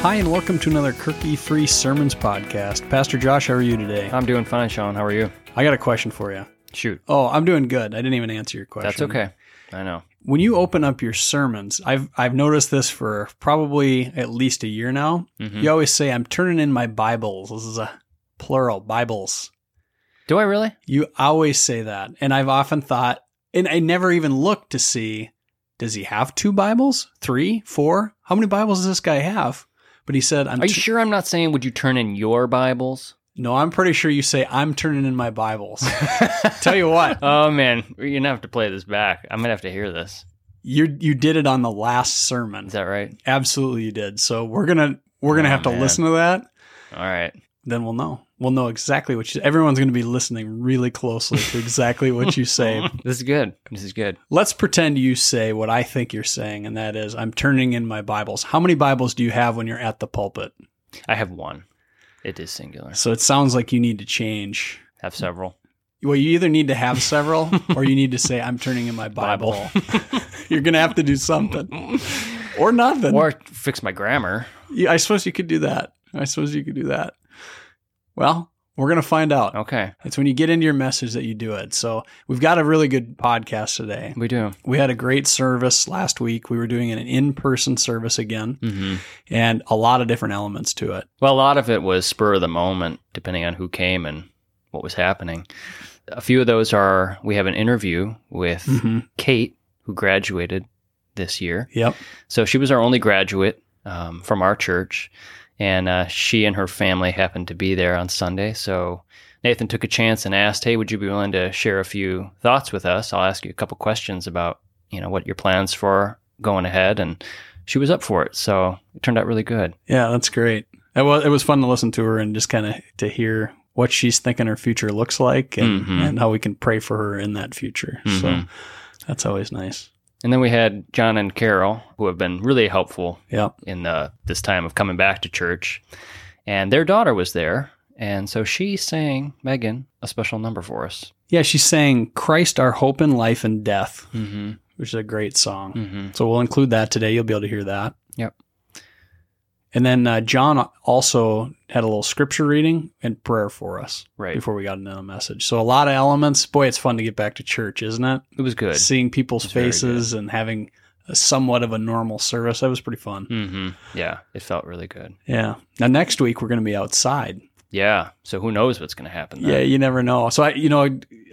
Hi, and welcome to another Kirky Free Sermons podcast. Pastor Josh, how are you today? I'm doing fine, Sean. How are you? I got a question for you. Shoot. Oh, I'm doing good. I didn't even answer your question. That's okay. I know. When you open up your sermons, I've I've noticed this for probably at least a year now. Mhm. You always say, "I'm turning in my Bibles." This is a plural, Bibles. Do I really? You always say that, and I've often thought, and I never even looked to see, does he have two Bibles, three, four? How many Bibles does this guy have? But he said, "I'm." Are you sure I'm not saying would you turn in your Bibles? No, I'm pretty sure you say, "I'm turning in my Bibles." Tell you what, Oh man, you're gonna have to play this back. I'm gonna have to hear this. you you did it on the last sermon. Is that right? Absolutely, you did. So we're gonna we're gonna Oh, have to man. listen to that. All right. Then we'll know. We'll know exactly what you. Everyone's gonna be listening really closely to exactly what you say. This is good. This is good. Let's pretend you say what I think you're saying, and that is, I'm turning in my Bibles. How many Bibles do you have when you're at the pulpit? I have one. It is singular. So it sounds like you need to change. Have several. Well, you either need to have several, or you need to say, "I'm turning in my Bible." you're gonna have to do something, or nothing. Or fix my grammar. Yeah, I suppose you could do that. I suppose you could do that. Well, we're going to find out. Okay. It's when you get into your message that you do it. So we've got a really good podcast today. We do. We had a great service last week. We were doing an in person service again hmm and a lot of different elements to it. Well, a lot of it was spur of the moment, depending on who came and what was happening. A few of those are we have an interview with hmm Kate, who graduated this year. Yep. So she was our only graduate um, from our church, and uh, she and her family happened to be there on Sunday. So Nathan took a chance and asked, "Hey, would you be willing to share a few thoughts with us? I'll ask you a couple questions about you know what your plans for going ahead." And she was up for it, so it turned out really good. Yeah, that's great. It was, it was fun to listen to her and just kind of to hear what she's thinking her future looks like and, Mhm. and how we can pray for her in that future. So Mhm. that's always nice. And then we had John and Carol, who have been really helpful Yep. in the, this time of coming back to church. And their daughter was there. And so she sang, Megan, a special number for us. Yeah, she's saying, Christ, our hope in life and death, Mm-hmm. which is a great song. Mm-hmm. So we'll include that today. You'll be able to hear that. Yep. And then uh, John also had a little scripture reading and prayer for us Right. before we got into the message. So a lot of elements. Boy, it's fun to get back to church, isn't it? It was good. Seeing people's faces and having a somewhat of a normal service. That was pretty fun. Mm-hmm. Yeah, it felt really good. Yeah. Now next week we're going to be outside. Yeah. So who knows what's going to happen? Then. Yeah, you never know. So I, you know,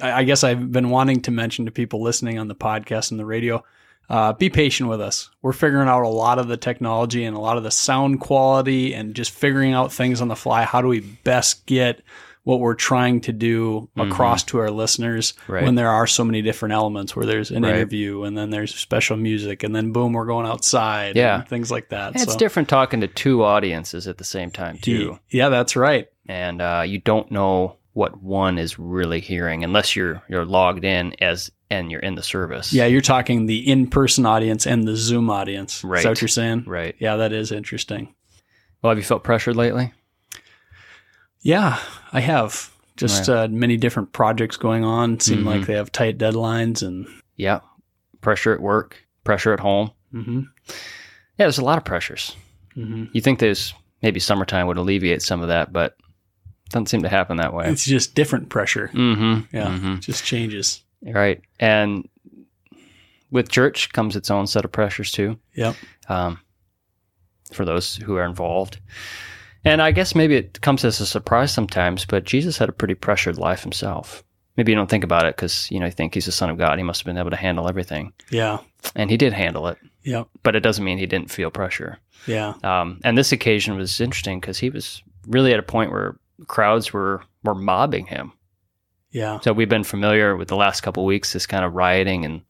I, I guess I've been wanting to mention to people listening on the podcast and the radio, uh, be patient with us. We're figuring out a lot of the technology and a lot of the sound quality and just figuring out things on the fly. How do we best get what we're trying to do across to our listeners Mm-hmm. Right. when there are so many different elements where there's an Right. interview and then there's special music and then boom, we're going outside. Yeah. and things like that. And it's different talking to two audiences at the same time, too. Yeah, that's right. And uh, you don't know what one is really hearing unless you're you're logged in as and you're in the service. Yeah, you're talking the in-person audience and the Zoom audience. Is Right. that what you're saying? Right. Yeah, that is interesting. Well, have you felt pressured lately? Yeah, I have just uh, many different projects going on. Seem Mhm. like they have tight deadlines, and Yeah. Pressure at work, pressure at home. hmm Yeah, there's a lot of pressures. hmm You think there's maybe summertime would alleviate some of that, but it doesn't seem to happen that way. it's just different pressure. Mm-hmm. Yeah, hmm it just changes. Right. And with church comes its own set of pressures too. Yep. Um, for those who are involved. And I guess maybe it comes as a surprise sometimes, but Jesus had a pretty pressured life himself. Maybe you don't think about it because you know you think he's the son of God. He must have been able to handle everything, Yeah. and he did handle it. Yep. But it doesn't mean he didn't feel pressure. Yeah. Um, and this occasion was interesting because he was really at a point where crowds were were mobbing him. Yeah. So we've been familiar with the last couple of weeks this kind of rioting and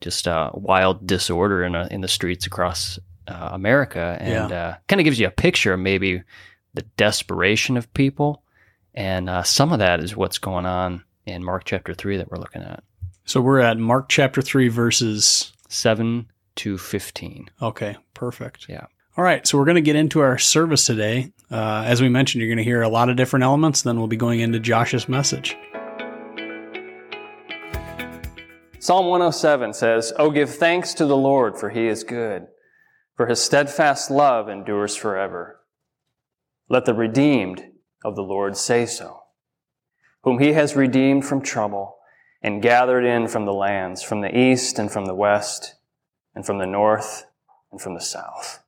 just uh, wild disorder in a, in the streets across uh, America, and uh, kind of gives you a picture of maybe the desperation of people, and uh, some of that is what's going on in Mark chapter three that we're looking at, So we're at Mark chapter three, verses. seven to fifteen. Okay, perfect. Yeah. All right, so we're going to get into our service today. Uh, as we mentioned, you're going to hear a lot of different elements. Then we'll be going into Josh's message. Psalm 107 says, Oh, give thanks to the Lord, for he is good, for his steadfast love endures forever. Let the redeemed of the Lord say so, whom he has redeemed from trouble and gathered in from the lands, from the east and from the west, and from the north and from the south.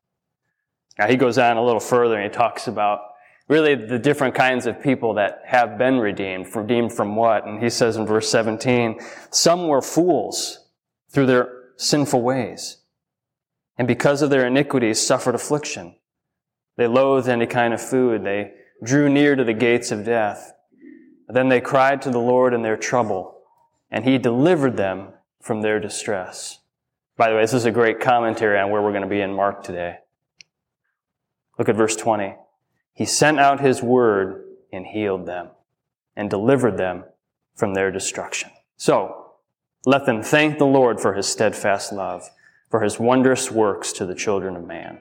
Now he goes on a little further and he talks about really the different kinds of people that have been redeemed. Redeemed from what? And he says in verse 17, some were fools through their sinful ways. And because of their iniquities suffered affliction. They loathed any kind of food. They drew near to the gates of death. Then they cried to the Lord in their trouble, and he delivered them from their distress. By the way, this is a great commentary on where we're going to be in Mark today. Look at verse 20. He sent out his word and healed them and delivered them from their destruction. So, let them thank the Lord for his steadfast love, for his wondrous works to the children of man.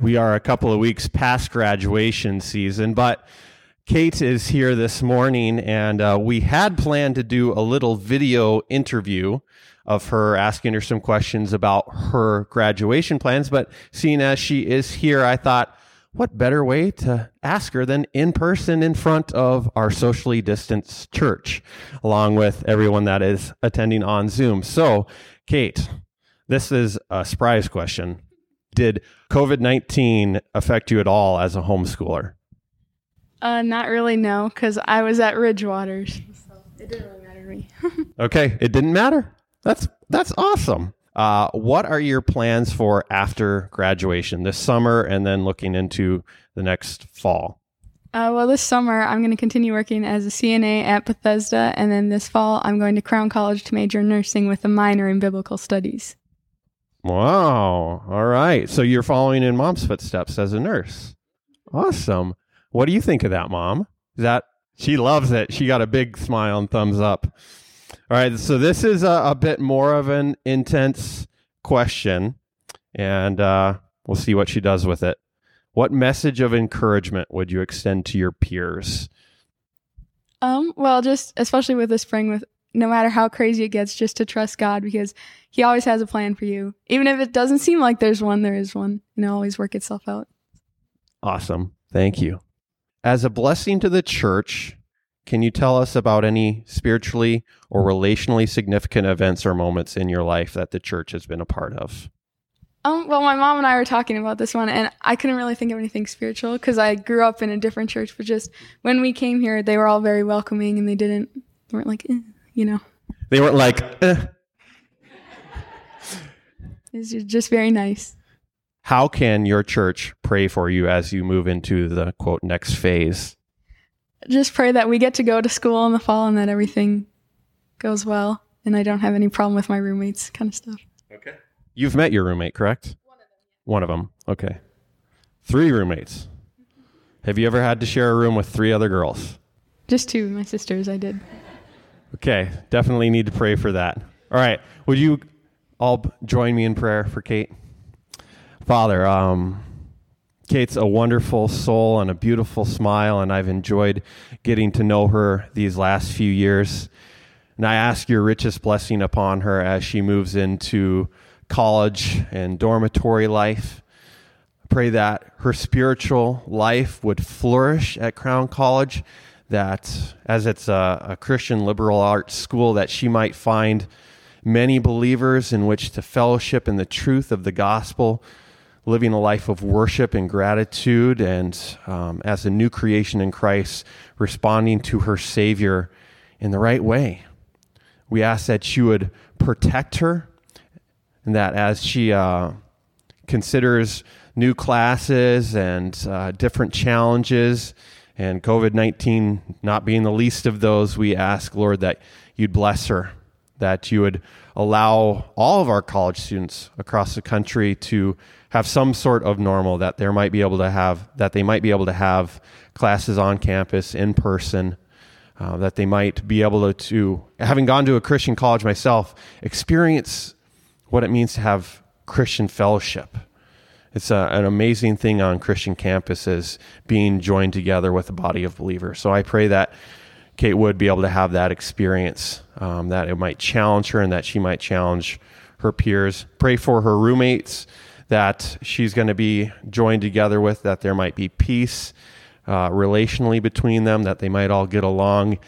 We are a couple of weeks past graduation season, but Kate is here this morning, and uh, we had planned to do a little video interview of her asking her some questions about her graduation plans. But seeing as she is here, I thought, what better way to ask her than in person in front of our socially distanced church, along with everyone that is attending on Zoom. So, Kate, this is a surprise question. Did COVID 19 affect you at all as a homeschooler? Uh, not really, no, because I was at Ridgewaters. So it didn't really matter to me. okay, it didn't matter. That's that's awesome. Uh, what are your plans for after graduation this summer and then looking into the next fall? Uh, well, this summer I'm going to continue working as a CNA at Bethesda, and then this fall I'm going to Crown College to major in nursing with a minor in biblical studies. Wow. All right. So you're following in mom's footsteps as a nurse. Awesome. What do you think of that, mom? Is that she loves it. She got a big smile and thumbs up. All right, so this is a, a bit more of an intense question, and uh, we'll see what she does with it. What message of encouragement would you extend to your peers? Um, well, just especially with the spring, with no matter how crazy it gets, just to trust God because He always has a plan for you. Even if it doesn't seem like there's one, there is one. You know, always work itself out. Awesome. Thank you. As a blessing to the church, can you tell us about any spiritually or relationally significant events or moments in your life that the church has been a part of? Um, well, my mom and I were talking about this one, and I couldn't really think of anything spiritual because I grew up in a different church. But just when we came here, they were all very welcoming, and they didn't they weren't like, eh, you know, they weren't like. Eh. It's just very nice. How can your church pray for you as you move into the quote next phase? Just pray that we get to go to school in the fall and that everything goes well and I don't have any problem with my roommates kind of stuff. Okay. You've met your roommate, correct? One of them. One of them. Okay. Three roommates. Have you ever had to share a room with three other girls? Just two, my sisters, I did. Okay, definitely need to pray for that. All right, would you all join me in prayer for Kate? Father, um, Kate's a wonderful soul and a beautiful smile, and I've enjoyed getting to know her these last few years. And I ask your richest blessing upon her as she moves into college and dormitory life. I pray that her spiritual life would flourish at Crown College, that as it's a, a Christian liberal arts school, that she might find many believers in which to fellowship in the truth of the gospel living a life of worship and gratitude, and um, as a new creation in Christ, responding to her Savior in the right way. We ask that you would protect her, and that as she uh, considers new classes and uh, different challenges, and COVID 19 not being the least of those, we ask, Lord, that you'd bless her, that you would allow all of our college students across the country to have some sort of normal that they might be able to have that they might be able to have classes on campus in person uh, that they might be able to, to having gone to a christian college myself experience what it means to have Christian fellowship. It's a, an amazing thing on Christian campuses being joined together with a body of believers. So I pray that Kate would be able to have that experience, um, that it might challenge her and that she might challenge her peers. Pray for her roommates that she's going to be joined together with, that there might be peace uh, relationally between them, that they might all get along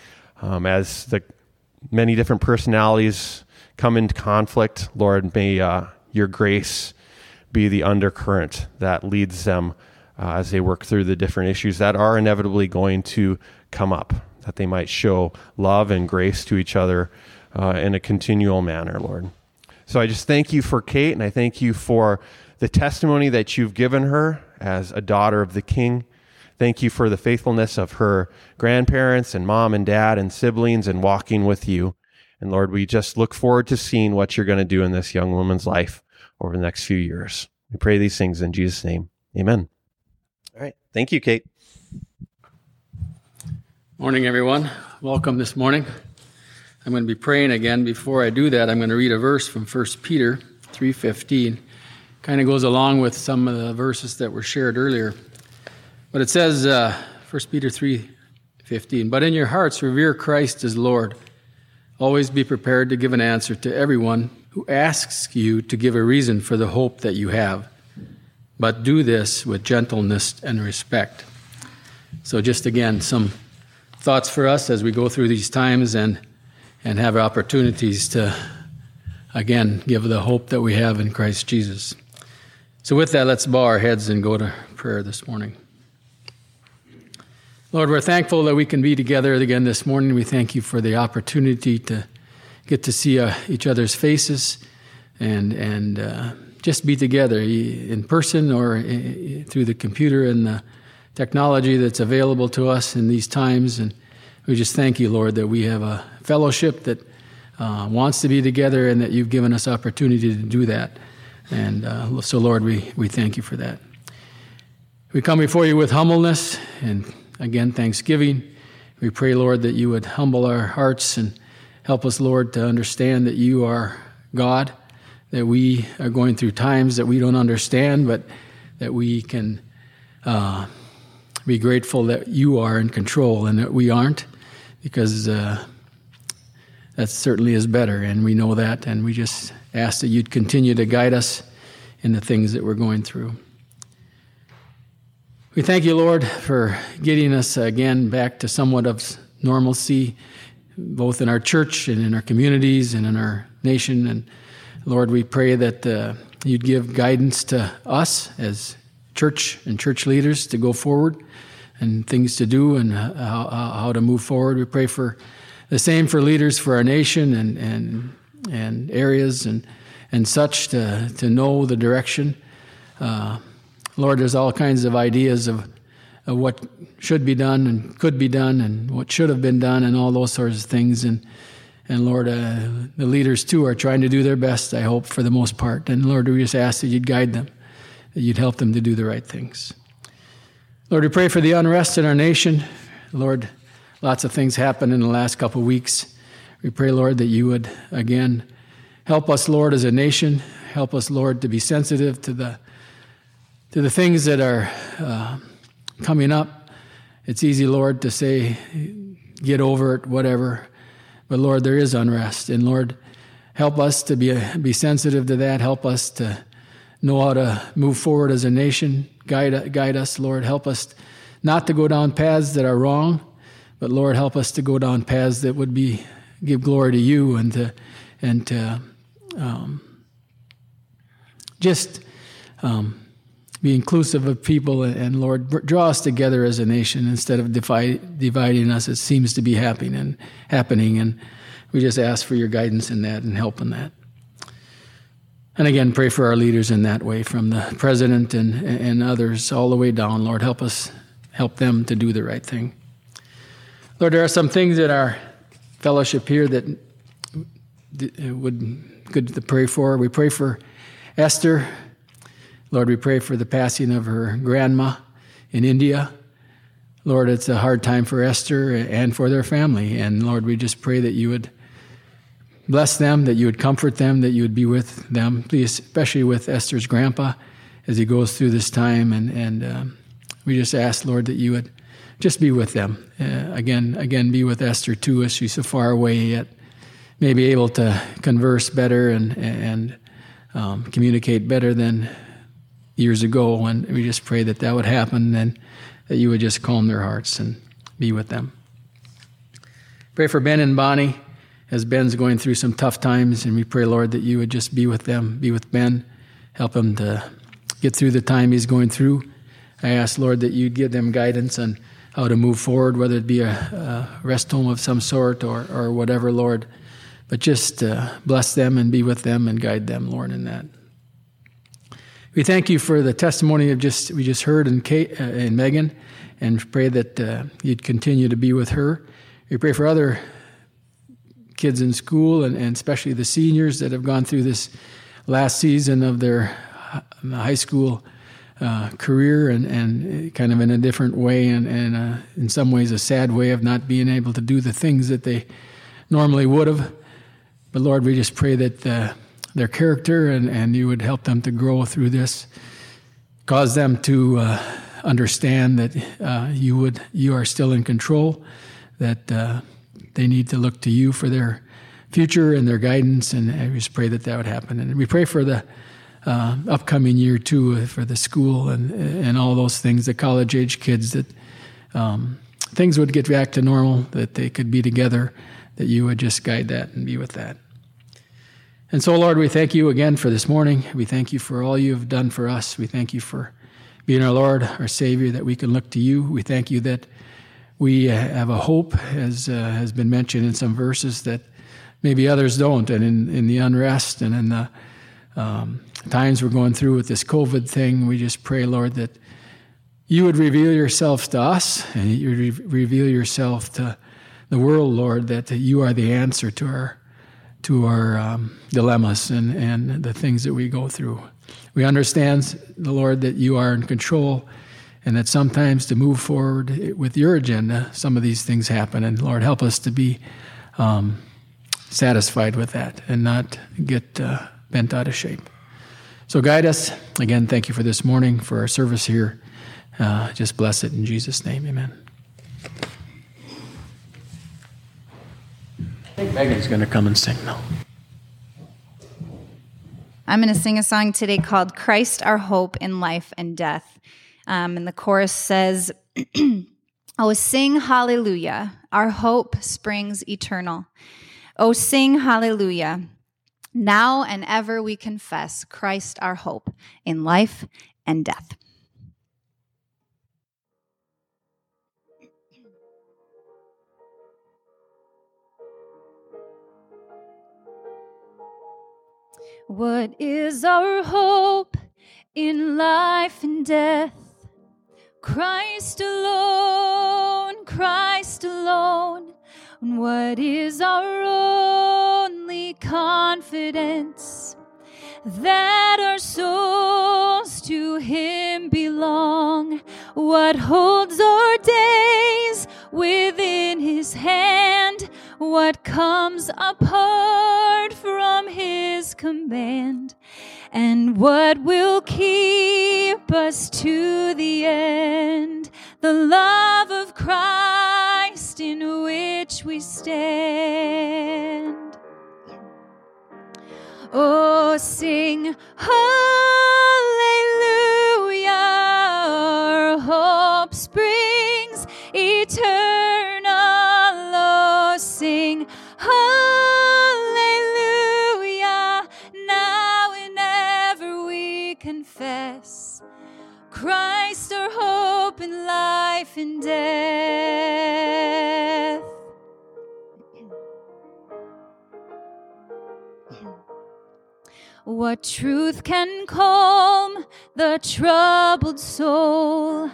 um, as the many different personalities come into conflict. Lord, may uh, your grace be the undercurrent that leads them uh, as they work through the different issues that are inevitably going to come up, that they might show love and grace to each other uh, in a continual manner, Lord. So I just thank you for Kate, and I thank you for the testimony that you've given her as a daughter of the King. Thank you for the faithfulness of her grandparents and mom and dad and siblings and walking with you. And Lord, we just look forward to seeing what you're going to do in this young woman's life over the next few years. We pray these things in Jesus' name. Amen. All right. Thank you, Kate. Morning, everyone. Welcome this morning. I'm going to be praying again. Before I do that, I'm going to read a verse from 1 Peter 3:15 kind of goes along with some of the verses that were shared earlier. But it says, uh, 1 Peter 3 15, But in your hearts revere Christ as Lord. Always be prepared to give an answer to everyone who asks you to give a reason for the hope that you have. But do this with gentleness and respect. So, just again, some thoughts for us as we go through these times and, and have opportunities to, again, give the hope that we have in Christ Jesus. So, with that, let's bow our heads and go to prayer this morning. Lord, we're thankful that we can be together again this morning. We thank you for the opportunity to get to see uh, each other's faces and, and uh, just be together in person or through the computer and the technology that's available to us in these times. And we just thank you, Lord, that we have a fellowship that uh, wants to be together and that you've given us opportunity to do that. And uh, so, Lord, we, we thank you for that. We come before you with humbleness and again, thanksgiving. We pray, Lord, that you would humble our hearts and help us, Lord, to understand that you are God, that we are going through times that we don't understand, but that we can uh, be grateful that you are in control and that we aren't, because uh, that certainly is better, and we know that, and we just ask that you'd continue to guide us in the things that we're going through. We thank you, Lord, for getting us again back to somewhat of normalcy, both in our church and in our communities and in our nation. And Lord, we pray that uh, you'd give guidance to us as church and church leaders to go forward and things to do and how, how to move forward. We pray for the same for leaders for our nation and, and, and areas and and such to, to know the direction. Uh, Lord, there's all kinds of ideas of, of what should be done and could be done and what should have been done and all those sorts of things. And, and Lord, uh, the leaders too are trying to do their best, I hope, for the most part. And Lord, we just ask that you'd guide them, that you'd help them to do the right things. Lord, we pray for the unrest in our nation. Lord, lots of things happened in the last couple of weeks. We pray, Lord, that you would again Help us, Lord, as a nation. Help us, Lord, to be sensitive to the to the things that are uh, coming up. It's easy, Lord, to say, get over it, whatever. But Lord, there is unrest, and Lord, help us to be be sensitive to that. Help us to know how to move forward as a nation. Guide guide us, Lord. Help us not to go down paths that are wrong, but Lord, help us to go down paths that would be give glory to you and to and to um, just um, be inclusive of people and, and, Lord, draw us together as a nation instead of dividing us. It seems to be happening and happening, and we just ask for your guidance in that and help in that. And again, pray for our leaders in that way, from the president and, and others all the way down. Lord, help us, help them to do the right thing. Lord, there are some things that our fellowship here that would good to pray for. We pray for Esther. Lord, we pray for the passing of her grandma in India. Lord, it's a hard time for Esther and for their family. And Lord, we just pray that you would bless them, that you would comfort them, that you would be with them, please, especially with Esther's grandpa as he goes through this time. And, and um, we just ask, Lord, that you would just be with them. Uh, again, again, be with Esther too, as she's so far away yet, may be able to converse better and, and um, communicate better than years ago. And we just pray that that would happen and that you would just calm their hearts and be with them. Pray for Ben and Bonnie as Ben's going through some tough times, and we pray, Lord, that you would just be with them, be with Ben, help him to get through the time he's going through. I ask, Lord, that you'd give them guidance on how to move forward, whether it be a, a rest home of some sort or, or whatever, Lord. But just uh, bless them and be with them and guide them, Lord, in that. We thank you for the testimony of just we just heard in Kate uh, and Megan, and pray that uh, you'd continue to be with her. We pray for other kids in school and, and especially the seniors that have gone through this last season of their high school uh, career and, and kind of in a different way and, and uh, in some ways a sad way of not being able to do the things that they normally would have. But Lord, we just pray that uh, their character and, and you would help them to grow through this, cause them to uh, understand that uh, you would you are still in control, that uh, they need to look to you for their future and their guidance, and I just pray that that would happen. And we pray for the uh, upcoming year too, for the school and and all those things, the college age kids that um, things would get back to normal, that they could be together, that you would just guide that and be with that. And so, Lord, we thank you again for this morning. We thank you for all you have done for us. We thank you for being our Lord, our Savior, that we can look to you. We thank you that we have a hope, as uh, has been mentioned in some verses, that maybe others don't. And in, in the unrest and in the um, times we're going through with this COVID thing, we just pray, Lord, that you would reveal yourself to us and you would re- reveal yourself to the world, Lord, that you are the answer to our to our um, dilemmas and, and the things that we go through. We understand, the Lord, that you are in control and that sometimes to move forward with your agenda, some of these things happen. And Lord, help us to be um, satisfied with that and not get uh, bent out of shape. So guide us. Again, thank you for this morning, for our service here. Uh, just bless it in Jesus' name. Amen. I think Megan's going to come and sing now. I'm going to sing a song today called Christ Our Hope in Life and Death. Um, and the chorus says, Oh, sing hallelujah. Our hope springs eternal. Oh, sing hallelujah. Now and ever we confess Christ our hope in life and death. What is our hope in life and death? Christ alone, Christ alone. And what is our only confidence? That our souls to Him belong. What holds our days within His hand? What comes apart from His command? And what will keep us to the end? The love of Christ in which we stand. Oh, sing hallelujah. Our hope springs eternal. Oh, sing hallelujah. Now and ever we confess Christ our hope in life and death. What truth can calm the troubled soul?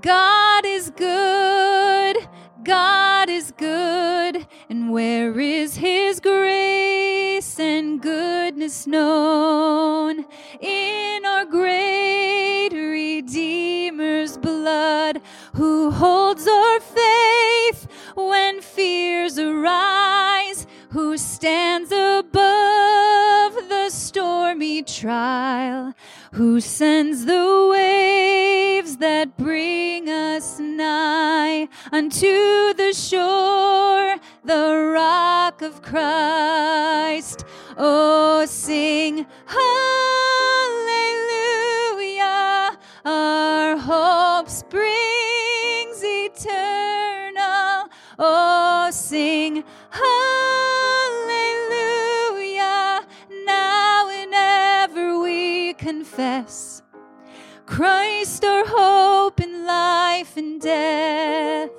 God is good, God is good, and where is His grace and goodness known? In our great Redeemer's blood, who holds our faith when fears arise, who stands above the stormy trial, who sends the waves that bring us nigh unto the shore, the rock of Christ. Oh, sing hallelujah, our hope springs eternal. Oh, sing confess. Christ our hope in life and death.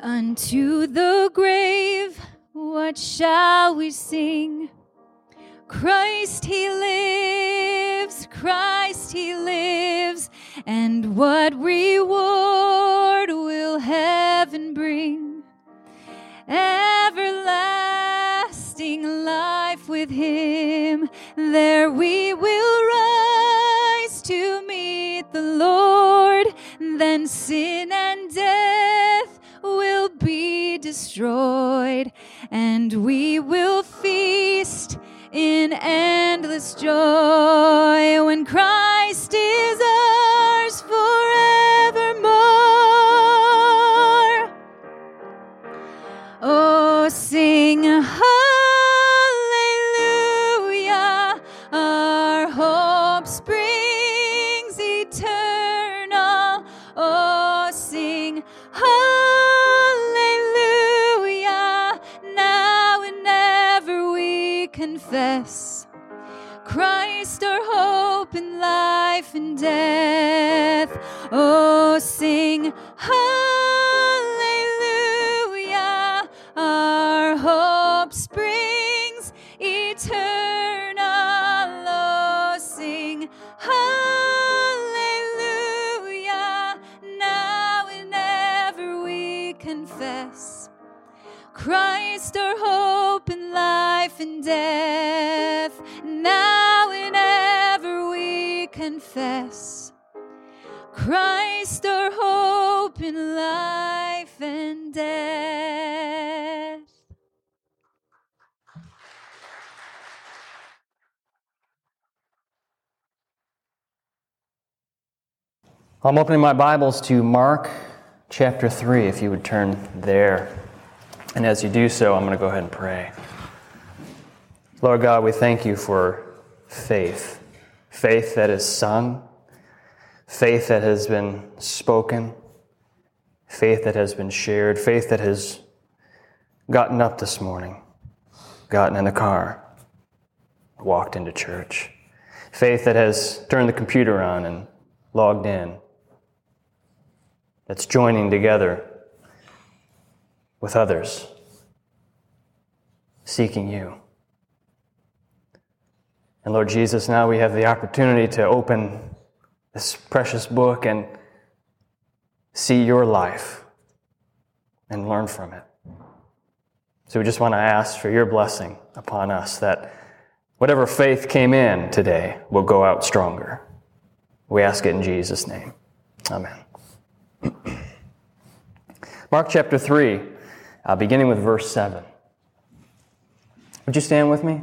Unto the grave, what shall we sing? Christ he lives, Christ he lives, and what reward will heaven bring? Everlasting life with him, there we will rise to meet the Lord, then sin and death will be destroyed, and we will feast in endless joy. When Christ is ours death. Oh, sing hallelujah, our hope springs eternal. Oh, sing hallelujah, now and ever we confess. Christ our hope in life and death, confess. Christ our hope in life and death. I'm opening my Bibles to Mark chapter 3, if you would turn there. And as you do so, I'm going to go ahead and pray. Lord God, we thank you for faith faith that is sung, faith that has been spoken, faith that has been shared, faith that has gotten up this morning, gotten in the car, walked into church, faith that has turned the computer on and logged in. That's joining together with others, seeking you. And Lord Jesus, now we have the opportunity to open this precious book and see your life and learn from it. So we just want to ask for your blessing upon us that whatever faith came in today will go out stronger. We ask it in Jesus' name. Amen. Mark chapter 3, uh, beginning with verse 7. Would you stand with me?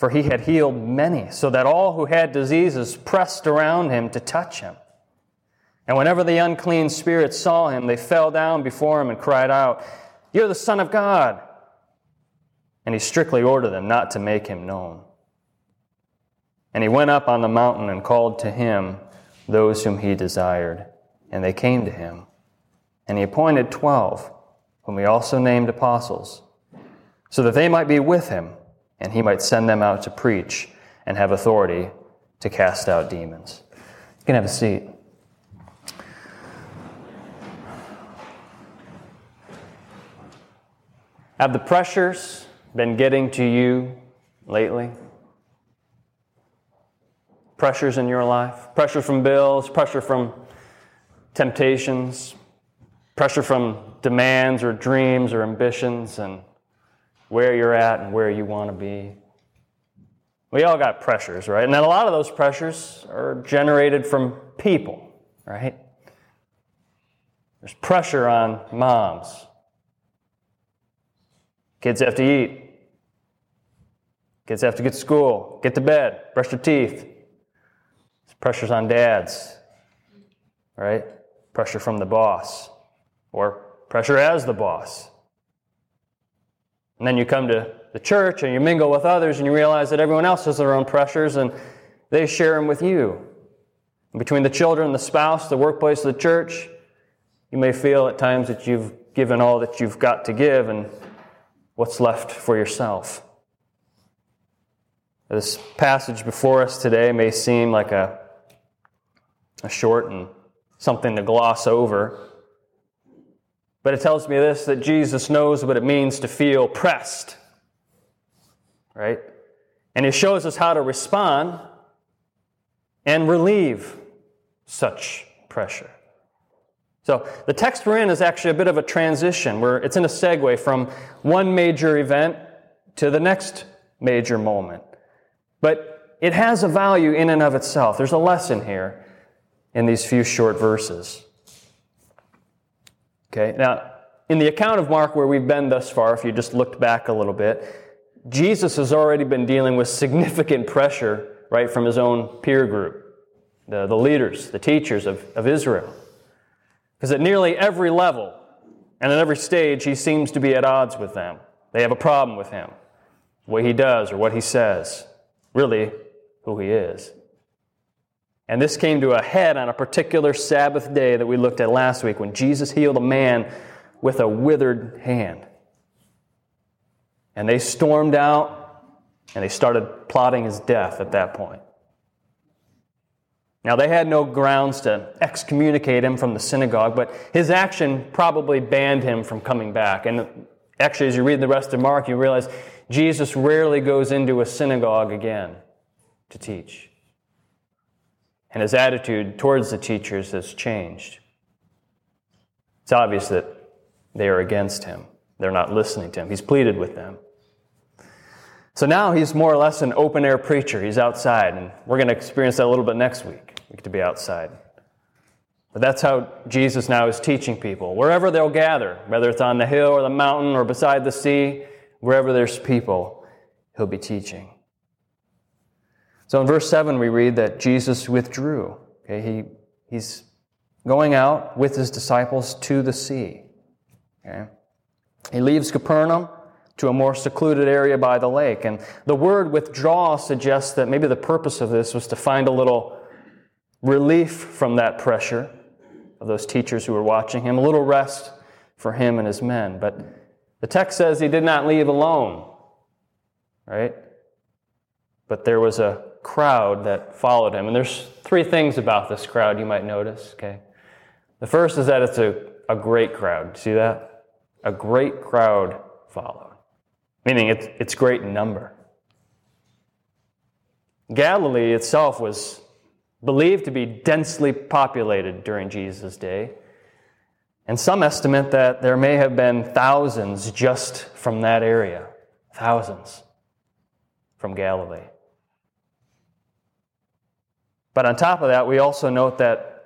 For he had healed many, so that all who had diseases pressed around him to touch him. And whenever the unclean spirits saw him, they fell down before him and cried out, You're the Son of God. And he strictly ordered them not to make him known. And he went up on the mountain and called to him those whom he desired, and they came to him. And he appointed twelve, whom he also named apostles, so that they might be with him, and he might send them out to preach and have authority to cast out demons. You can have a seat. Have the pressures been getting to you lately? Pressures in your life? Pressure from bills, pressure from temptations, pressure from demands or dreams or ambitions, and where you're at and where you want to be. We all got pressures, right? And then a lot of those pressures are generated from people, right? There's pressure on moms. Kids have to eat. Kids have to get to school, get to bed, brush their teeth. There's pressures on dads, right? Pressure from the boss, or pressure as the boss. And then you come to the church and you mingle with others and you realize that everyone else has their own pressures and they share them with you. And between the children, the spouse, the workplace, the church, you may feel at times that you've given all that you've got to give and what's left for yourself. This passage before us today may seem like a, a short and something to gloss over. But it tells me this that Jesus knows what it means to feel pressed, right? And he shows us how to respond and relieve such pressure. So the text we're in is actually a bit of a transition where it's in a segue from one major event to the next major moment. But it has a value in and of itself. There's a lesson here in these few short verses. Okay, now, in the account of Mark where we've been thus far, if you just looked back a little bit, Jesus has already been dealing with significant pressure, right, from his own peer group, the, the leaders, the teachers of, of Israel. Because at nearly every level and at every stage, he seems to be at odds with them. They have a problem with him, what he does or what he says, really, who he is. And this came to a head on a particular Sabbath day that we looked at last week when Jesus healed a man with a withered hand. And they stormed out and they started plotting his death at that point. Now, they had no grounds to excommunicate him from the synagogue, but his action probably banned him from coming back. And actually, as you read the rest of Mark, you realize Jesus rarely goes into a synagogue again to teach and his attitude towards the teachers has changed. It's obvious that they are against him. They're not listening to him. He's pleaded with them. So now he's more or less an open air preacher. He's outside, and we're going to experience that a little bit next week. We get to be outside. But that's how Jesus now is teaching people. Wherever they'll gather, whether it's on the hill or the mountain or beside the sea, wherever there's people, he'll be teaching. So in verse 7, we read that Jesus withdrew. Okay, he, he's going out with his disciples to the sea. Okay? He leaves Capernaum to a more secluded area by the lake. And the word withdraw suggests that maybe the purpose of this was to find a little relief from that pressure of those teachers who were watching him, a little rest for him and his men. But the text says he did not leave alone, right? But there was a crowd that followed him. And there's three things about this crowd you might notice, okay? The first is that it's a, a great crowd. See that? A great crowd followed, meaning it's, it's great in number. Galilee itself was believed to be densely populated during Jesus' day. And some estimate that there may have been thousands just from that area. Thousands from Galilee. But on top of that, we also note that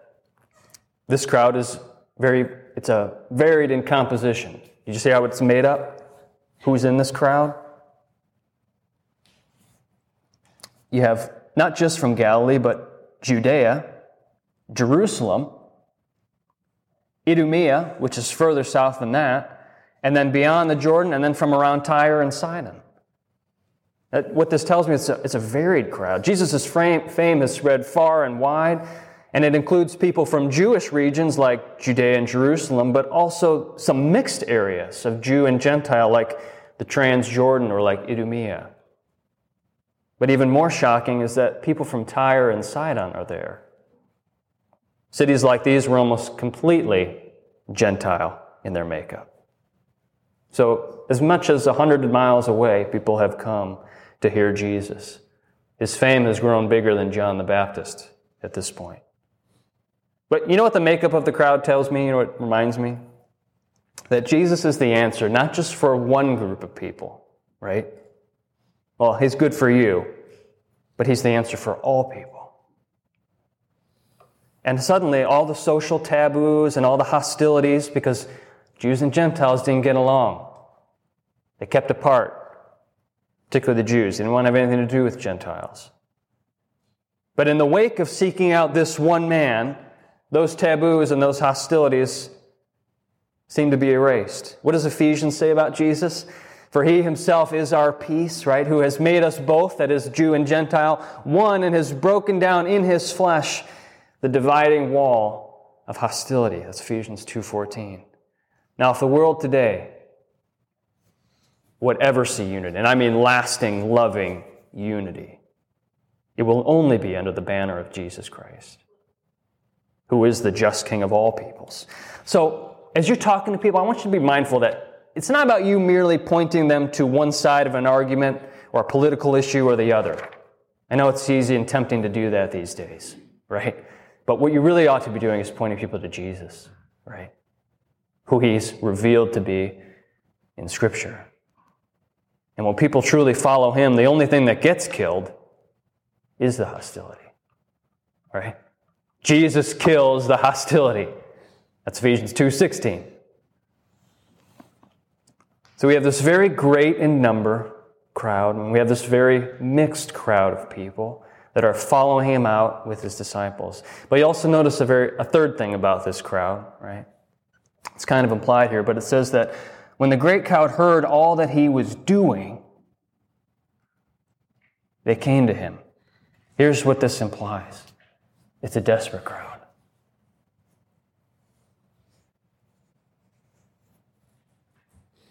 this crowd is very, it's a varied in composition. Did you see how it's made up? Who's in this crowd? You have not just from Galilee, but Judea, Jerusalem, Idumea, which is further south than that, and then beyond the Jordan, and then from around Tyre and Sidon. Uh, what this tells me is it's, it's a, varied crowd. Jesus' fame has spread far and wide, and it includes people from Jewish regions like Judea and Jerusalem, but also some mixed areas of Jew and Gentile like the Transjordan or like Idumea. But even more shocking is that people from Tyre and Sidon are there. Cities like these were almost completely Gentile in their makeup. So, as much as 100 miles away, people have come to hear Jesus. His fame has grown bigger than John the Baptist at this point. But you know what the makeup of the crowd tells me? You know what reminds me? That Jesus is the answer, not just for one group of people, right? Well, he's good for you, but he's the answer for all people. And suddenly, all the social taboos and all the hostilities, because Jews and Gentiles didn't get along, they kept apart, particularly the Jews. They didn't want to have anything to do with Gentiles. But in the wake of seeking out this one man, those taboos and those hostilities seem to be erased. What does Ephesians say about Jesus? For he himself is our peace, right? Who has made us both, that is Jew and Gentile, one and has broken down in his flesh the dividing wall of hostility. That's Ephesians 2:14. Now, if the world today would ever see unity, and I mean lasting, loving unity, it will only be under the banner of Jesus Christ, who is the just King of all peoples. So, as you're talking to people, I want you to be mindful that it's not about you merely pointing them to one side of an argument or a political issue or the other. I know it's easy and tempting to do that these days, right? But what you really ought to be doing is pointing people to Jesus, right? Who he's revealed to be in Scripture. And when people truly follow him, the only thing that gets killed is the hostility, right? Jesus kills the hostility. That's Ephesians 2:16. So we have this very great in number crowd, and we have this very mixed crowd of people that are following him out with his disciples. But you also notice a very a third thing about this crowd, right? It's kind of implied here, but it says that when the great crowd heard all that he was doing, they came to him. Here's what this implies it's a desperate crowd.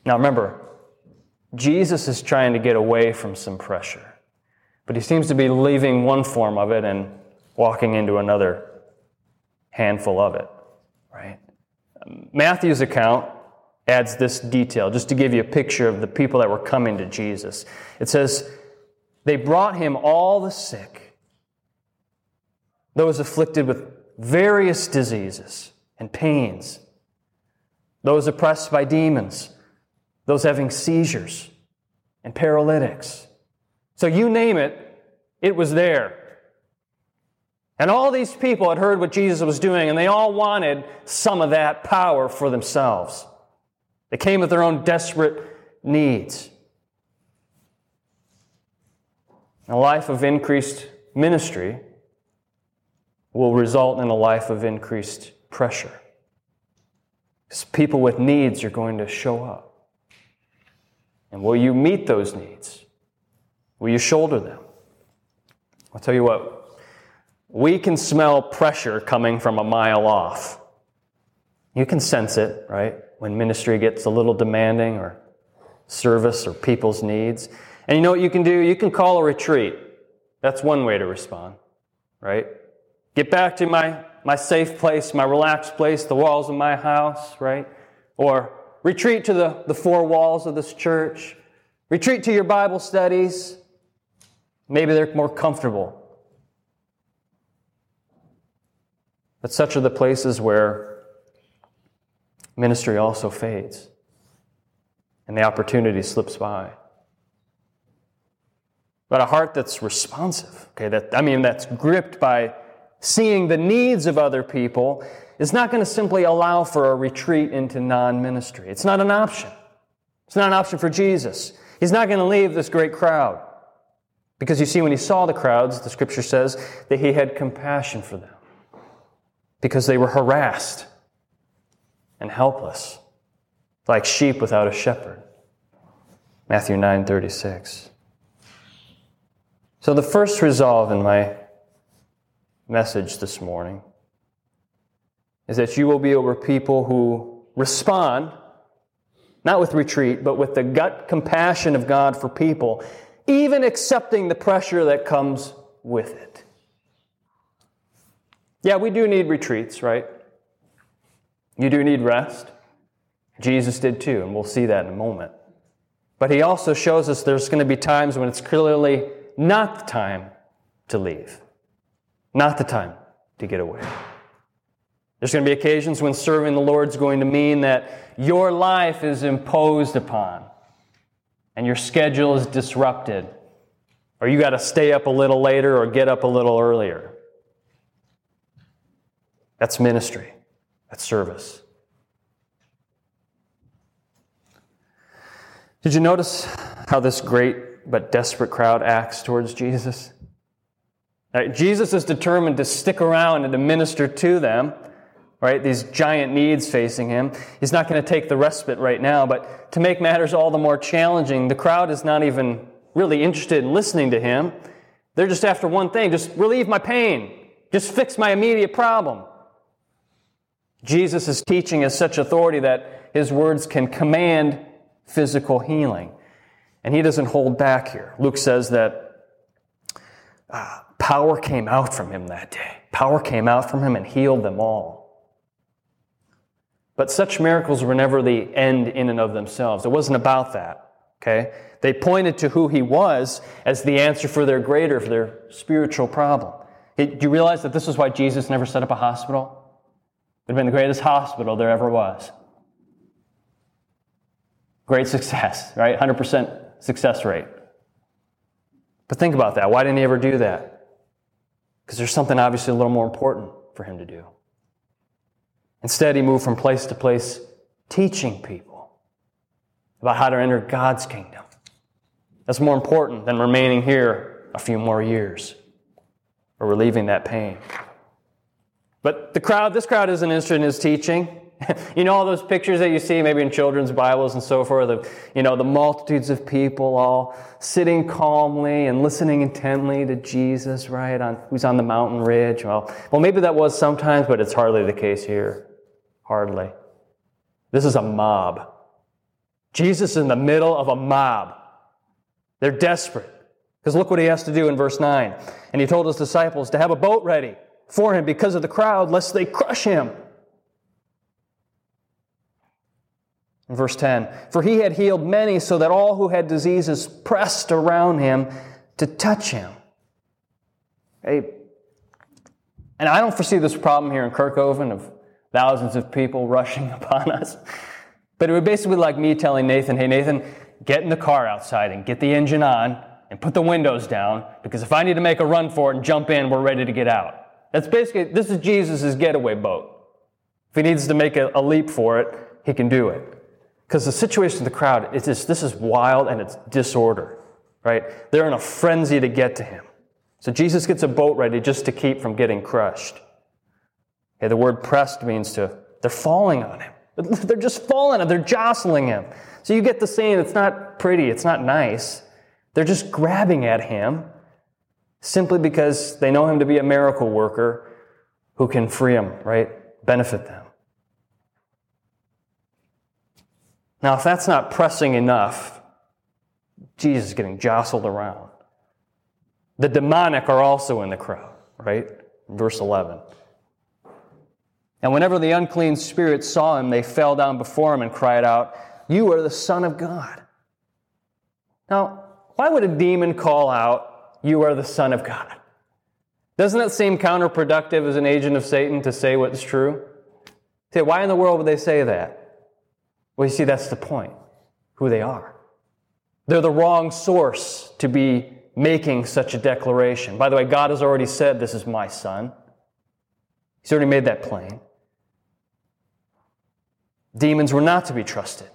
Now remember, Jesus is trying to get away from some pressure, but he seems to be leaving one form of it and walking into another handful of it, right? Matthew's account adds this detail just to give you a picture of the people that were coming to Jesus. It says, They brought him all the sick, those afflicted with various diseases and pains, those oppressed by demons those having seizures and paralytics. So you name it, it was there. And all these people had heard what Jesus was doing, and they all wanted some of that power for themselves. They came with their own desperate needs. A life of increased ministry will result in a life of increased pressure. Because people with needs are going to show up. And will you meet those needs? Will you shoulder them? I'll tell you what, we can smell pressure coming from a mile off. You can sense it, right? When ministry gets a little demanding or service or people's needs. And you know what you can do? You can call a retreat. That's one way to respond, right? Get back to my, my safe place, my relaxed place, the walls of my house, right? Or Retreat to the, the four walls of this church. Retreat to your Bible studies. Maybe they're more comfortable. But such are the places where ministry also fades and the opportunity slips by. But a heart that's responsive, okay, that I mean that's gripped by seeing the needs of other people is not going to simply allow for a retreat into non ministry. It's not an option. It's not an option for Jesus. He's not going to leave this great crowd. Because you see, when he saw the crowds, the scripture says that he had compassion for them because they were harassed and helpless, like sheep without a shepherd. Matthew 9 36. So, the first resolve in my message this morning is that you will be over people who respond, not with retreat, but with the gut compassion of God for people even accepting the pressure that comes with it. Yeah, we do need retreats, right? You do need rest. Jesus did too, and we'll see that in a moment. But he also shows us there's going to be times when it's clearly not the time to leave, not the time to get away. There's going to be occasions when serving the Lord is going to mean that your life is imposed upon and your schedule is disrupted, or you got to stay up a little later or get up a little earlier. That's ministry, that's service. Did you notice how this great but desperate crowd acts towards Jesus? Right, Jesus is determined to stick around and to minister to them, right? These giant needs facing him. He's not going to take the respite right now, but to make matters all the more challenging, the crowd is not even really interested in listening to him. They're just after one thing just relieve my pain, just fix my immediate problem. Jesus' teaching is such authority that his words can command physical healing. And he doesn't hold back here. Luke says that uh, power came out from him that day. Power came out from him and healed them all. But such miracles were never the end in and of themselves. It wasn't about that. Okay? They pointed to who he was as the answer for their greater, for their spiritual problem. Do you realize that this is why Jesus never set up a hospital? It have been the greatest hospital there ever was. Great success, right? 100% success rate. But think about that. Why didn't he ever do that? Because there's something obviously a little more important for him to do. Instead, he moved from place to place teaching people about how to enter God's kingdom. That's more important than remaining here a few more years or relieving that pain. But the crowd, this crowd isn't interested in his teaching. you know all those pictures that you see maybe in children's Bibles and so forth of, you know, the multitudes of people all sitting calmly and listening intently to Jesus, right, on who's on the mountain ridge. Well, well, maybe that was sometimes, but it's hardly the case here. Hardly. This is a mob. Jesus is in the middle of a mob. They're desperate. Because look what he has to do in verse 9. And he told his disciples to have a boat ready for him because of the crowd, lest they crush him. In verse 10, for he had healed many so that all who had diseases pressed around him to touch him. Hey, and I don't foresee this problem here in Kerkhoven of thousands of people rushing upon us. But it would basically be like me telling Nathan, hey, Nathan, get in the car outside and get the engine on and put the windows down because if I need to make a run for it and jump in, we're ready to get out. That's basically, this is Jesus' getaway boat. If he needs to make a, a leap for it, he can do it. Because the situation of the crowd is this, this is wild and it's disorder, right? They're in a frenzy to get to him. So Jesus gets a boat ready just to keep from getting crushed. Okay, the word pressed means to, they're falling on him. They're just falling on him. They're jostling him. So you get the scene, it's not pretty, it's not nice. They're just grabbing at him simply because they know him to be a miracle worker who can free them, right? Benefit them. Now, if that's not pressing enough, Jesus is getting jostled around. The demonic are also in the crowd, right? Verse 11. And whenever the unclean spirits saw him, they fell down before him and cried out, You are the Son of God. Now, why would a demon call out, You are the Son of God? Doesn't that seem counterproductive as an agent of Satan to say what's true? Say, why in the world would they say that? Well, you see, that's the point who they are. They're the wrong source to be making such a declaration. By the way, God has already said, This is my son. He's already made that plain. Demons were not to be trusted.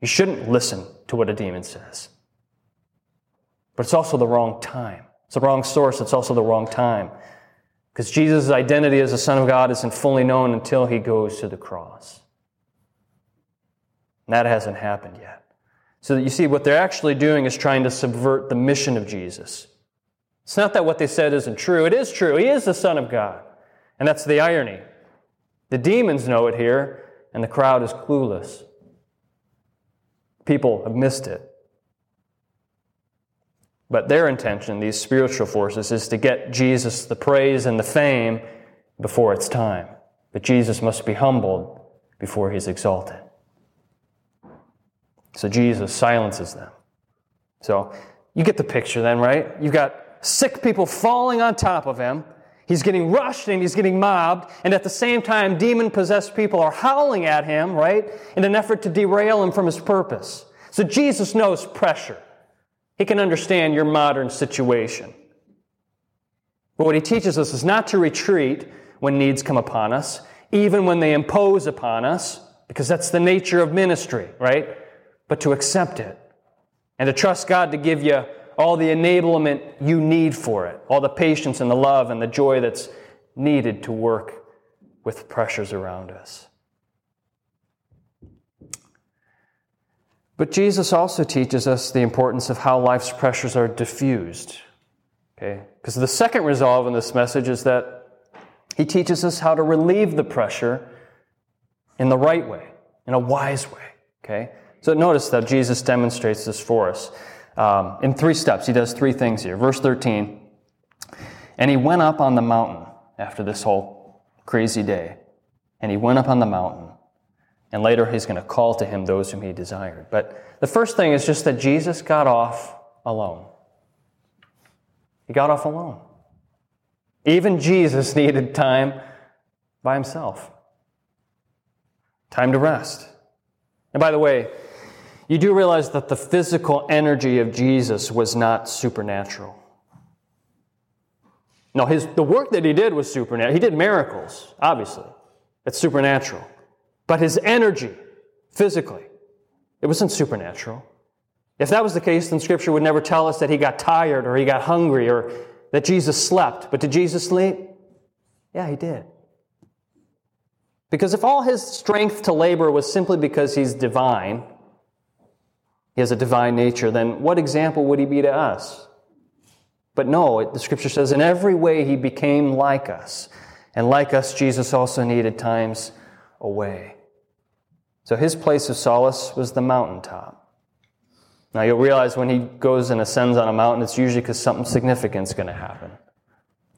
You shouldn't listen to what a demon says. But it's also the wrong time. It's the wrong source. It's also the wrong time. Because Jesus' identity as the Son of God isn't fully known until he goes to the cross. And that hasn't happened yet. So that you see, what they're actually doing is trying to subvert the mission of Jesus. It's not that what they said isn't true. It is true. He is the Son of God. And that's the irony. The demons know it here, and the crowd is clueless. People have missed it. But their intention, these spiritual forces, is to get Jesus the praise and the fame before it's time. But Jesus must be humbled before he's exalted. So Jesus silences them. So you get the picture then, right? You've got sick people falling on top of him. He's getting rushed and he's getting mobbed. And at the same time, demon possessed people are howling at him, right? In an effort to derail him from his purpose. So Jesus knows pressure. He can understand your modern situation. But what he teaches us is not to retreat when needs come upon us, even when they impose upon us, because that's the nature of ministry, right? But to accept it and to trust God to give you all the enablement you need for it, all the patience and the love and the joy that's needed to work with pressures around us. But Jesus also teaches us the importance of how life's pressures are diffused. Okay? Because the second resolve in this message is that he teaches us how to relieve the pressure in the right way, in a wise way. Okay? So notice that Jesus demonstrates this for us um, in three steps. He does three things here. Verse 13 And he went up on the mountain after this whole crazy day. And he went up on the mountain. And later he's going to call to him those whom he desired. But the first thing is just that Jesus got off alone. He got off alone. Even Jesus needed time by himself, time to rest. And by the way, you do realize that the physical energy of Jesus was not supernatural. No, his, the work that he did was supernatural. He did miracles, obviously. It's supernatural. But his energy, physically, it wasn't supernatural. If that was the case, then Scripture would never tell us that he got tired or he got hungry or that Jesus slept. But did Jesus sleep? Yeah, he did. Because if all his strength to labor was simply because he's divine, he has a divine nature, then what example would he be to us? But no, the scripture says, in every way he became like us. And like us, Jesus also needed times away. So his place of solace was the mountaintop. Now you'll realize when he goes and ascends on a mountain, it's usually because something significant is going to happen.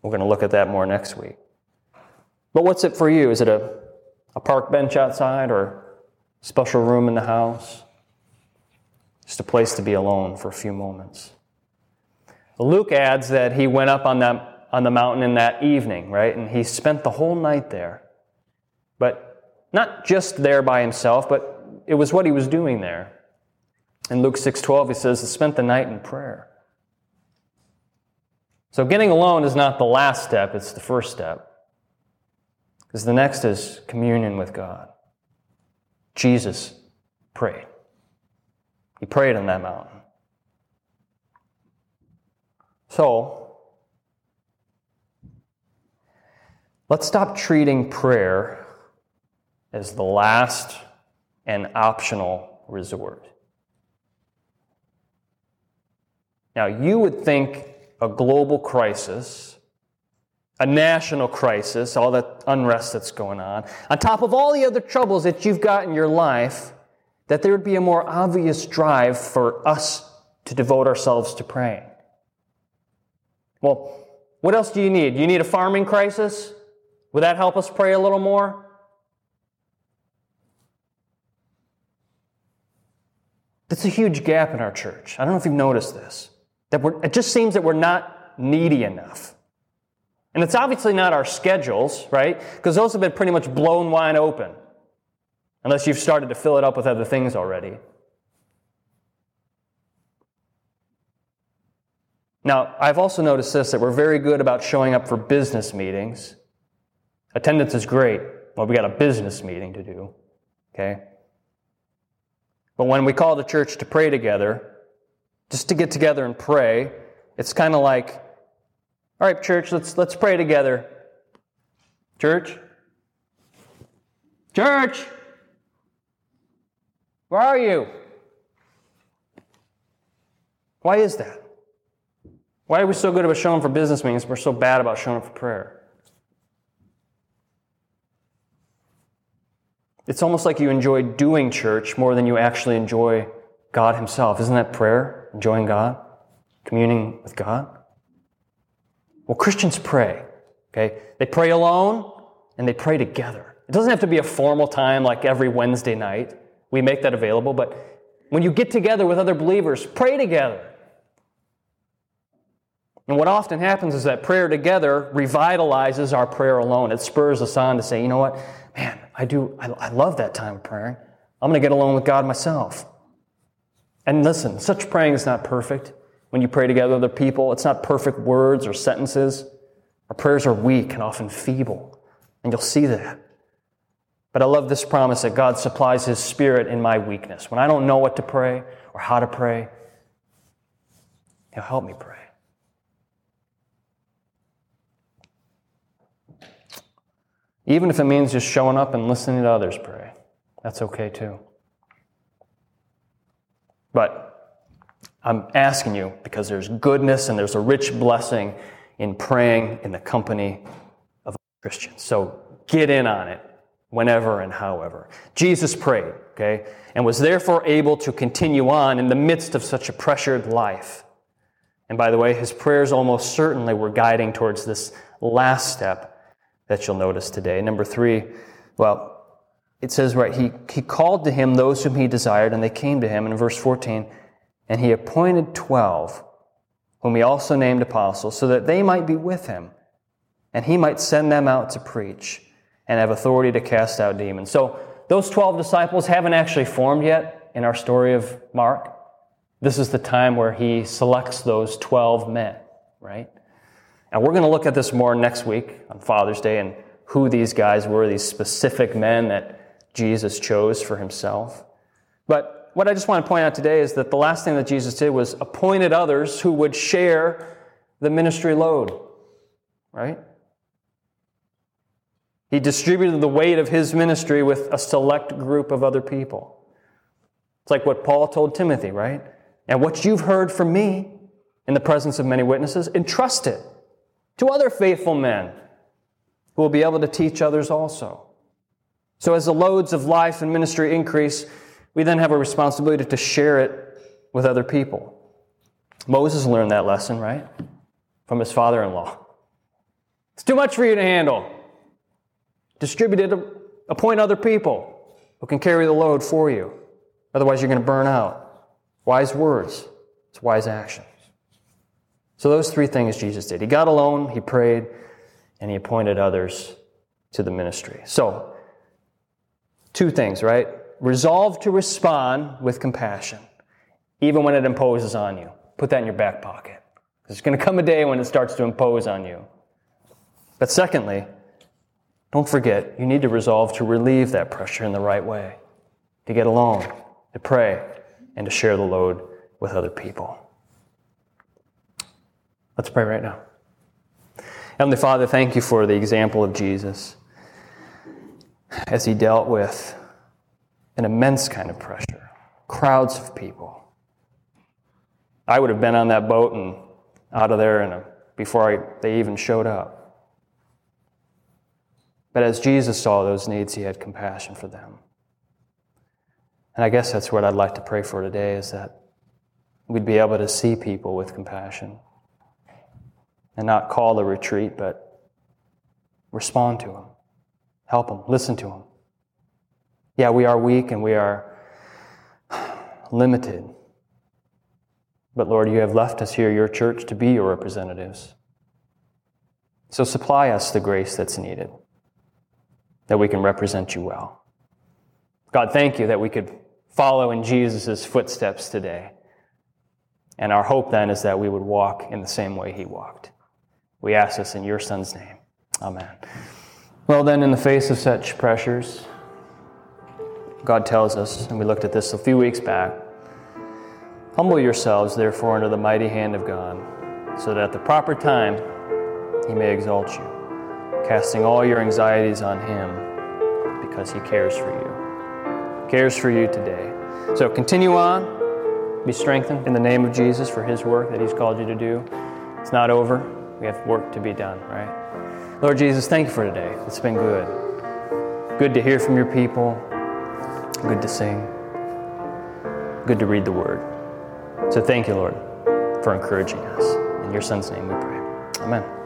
We're going to look at that more next week. But what's it for you? Is it a, a park bench outside or special room in the house? just a place to be alone for a few moments. Luke adds that he went up on, that, on the mountain in that evening, right? And he spent the whole night there. But not just there by himself, but it was what he was doing there. In Luke 6:12 he says he spent the night in prayer. So getting alone is not the last step, it's the first step. Because the next is communion with God. Jesus prayed. He prayed on that mountain. So, let's stop treating prayer as the last and optional resort. Now, you would think a global crisis, a national crisis, all that unrest that's going on, on top of all the other troubles that you've got in your life, that there would be a more obvious drive for us to devote ourselves to praying. Well, what else do you need? You need a farming crisis? Would that help us pray a little more? That's a huge gap in our church. I don't know if you've noticed this. That we're, it just seems that we're not needy enough. And it's obviously not our schedules, right? Because those have been pretty much blown wide open unless you've started to fill it up with other things already. Now, I've also noticed this that we're very good about showing up for business meetings. Attendance is great. Well, we got a business meeting to do, okay? But when we call the church to pray together, just to get together and pray, it's kind of like, all right, church, let's, let's pray together. Church? Church! Where are you? Why is that? Why are we so good about showing up for business meetings, we're so bad about showing up for prayer? It's almost like you enjoy doing church more than you actually enjoy God Himself. Isn't that prayer? Enjoying God? communing with God? Well, Christians pray, okay? They pray alone and they pray together. It doesn't have to be a formal time like every Wednesday night. We make that available, but when you get together with other believers, pray together. And what often happens is that prayer together revitalizes our prayer alone. It spurs us on to say, you know what? Man, I do, I, I love that time of praying. I'm going to get alone with God myself. And listen, such praying is not perfect. When you pray together with other people, it's not perfect words or sentences. Our prayers are weak and often feeble. And you'll see that. But I love this promise that God supplies His Spirit in my weakness. When I don't know what to pray or how to pray, He'll help me pray. Even if it means just showing up and listening to others pray, that's okay too. But I'm asking you because there's goodness and there's a rich blessing in praying in the company of Christians. So get in on it whenever and however. Jesus prayed, okay, and was therefore able to continue on in the midst of such a pressured life. And by the way, his prayers almost certainly were guiding towards this last step that you'll notice today. Number three, well, it says, right, he, he called to him those whom he desired, and they came to him. In verse 14, and he appointed 12, whom he also named apostles, so that they might be with him, and he might send them out to preach and have authority to cast out demons. So those 12 disciples haven't actually formed yet in our story of Mark. This is the time where he selects those 12 men, right? And we're going to look at this more next week on Father's Day and who these guys were, these specific men that Jesus chose for himself. But what I just want to point out today is that the last thing that Jesus did was appointed others who would share the ministry load, right? He distributed the weight of his ministry with a select group of other people. It's like what Paul told Timothy, right? And what you've heard from me in the presence of many witnesses, entrust it to other faithful men who will be able to teach others also. So, as the loads of life and ministry increase, we then have a responsibility to share it with other people. Moses learned that lesson, right? From his father in law. It's too much for you to handle. Distribute it, appoint other people who can carry the load for you. Otherwise, you're going to burn out. Wise words, it's wise action. So, those three things Jesus did. He got alone, he prayed, and he appointed others to the ministry. So, two things, right? Resolve to respond with compassion, even when it imposes on you. Put that in your back pocket. There's going to come a day when it starts to impose on you. But secondly, don't forget, you need to resolve to relieve that pressure in the right way, to get alone, to pray, and to share the load with other people. Let's pray right now. Heavenly Father, thank you for the example of Jesus as he dealt with an immense kind of pressure, crowds of people. I would have been on that boat and out of there a, uh, before I, they even showed up. But as Jesus saw those needs, he had compassion for them. And I guess that's what I'd like to pray for today is that we'd be able to see people with compassion and not call a retreat, but respond to Him, help Him, listen to Him. Yeah, we are weak and we are limited. But Lord, you have left us here, your church, to be your representatives. So supply us the grace that's needed, that we can represent you well. God, thank you that we could follow in Jesus' footsteps today. And our hope then is that we would walk in the same way he walked. We ask this in your Son's name. Amen. Well, then, in the face of such pressures, God tells us, and we looked at this a few weeks back humble yourselves, therefore, under the mighty hand of God, so that at the proper time he may exalt you, casting all your anxieties on him because he cares for you. Cares for you today. So continue on, be strengthened in the name of Jesus for his work that he's called you to do. It's not over. We have work to be done, right? Lord Jesus, thank you for today. It's been good. Good to hear from your people. Good to sing. Good to read the word. So thank you, Lord. for encouraging us. In your son's name we pray. Amen.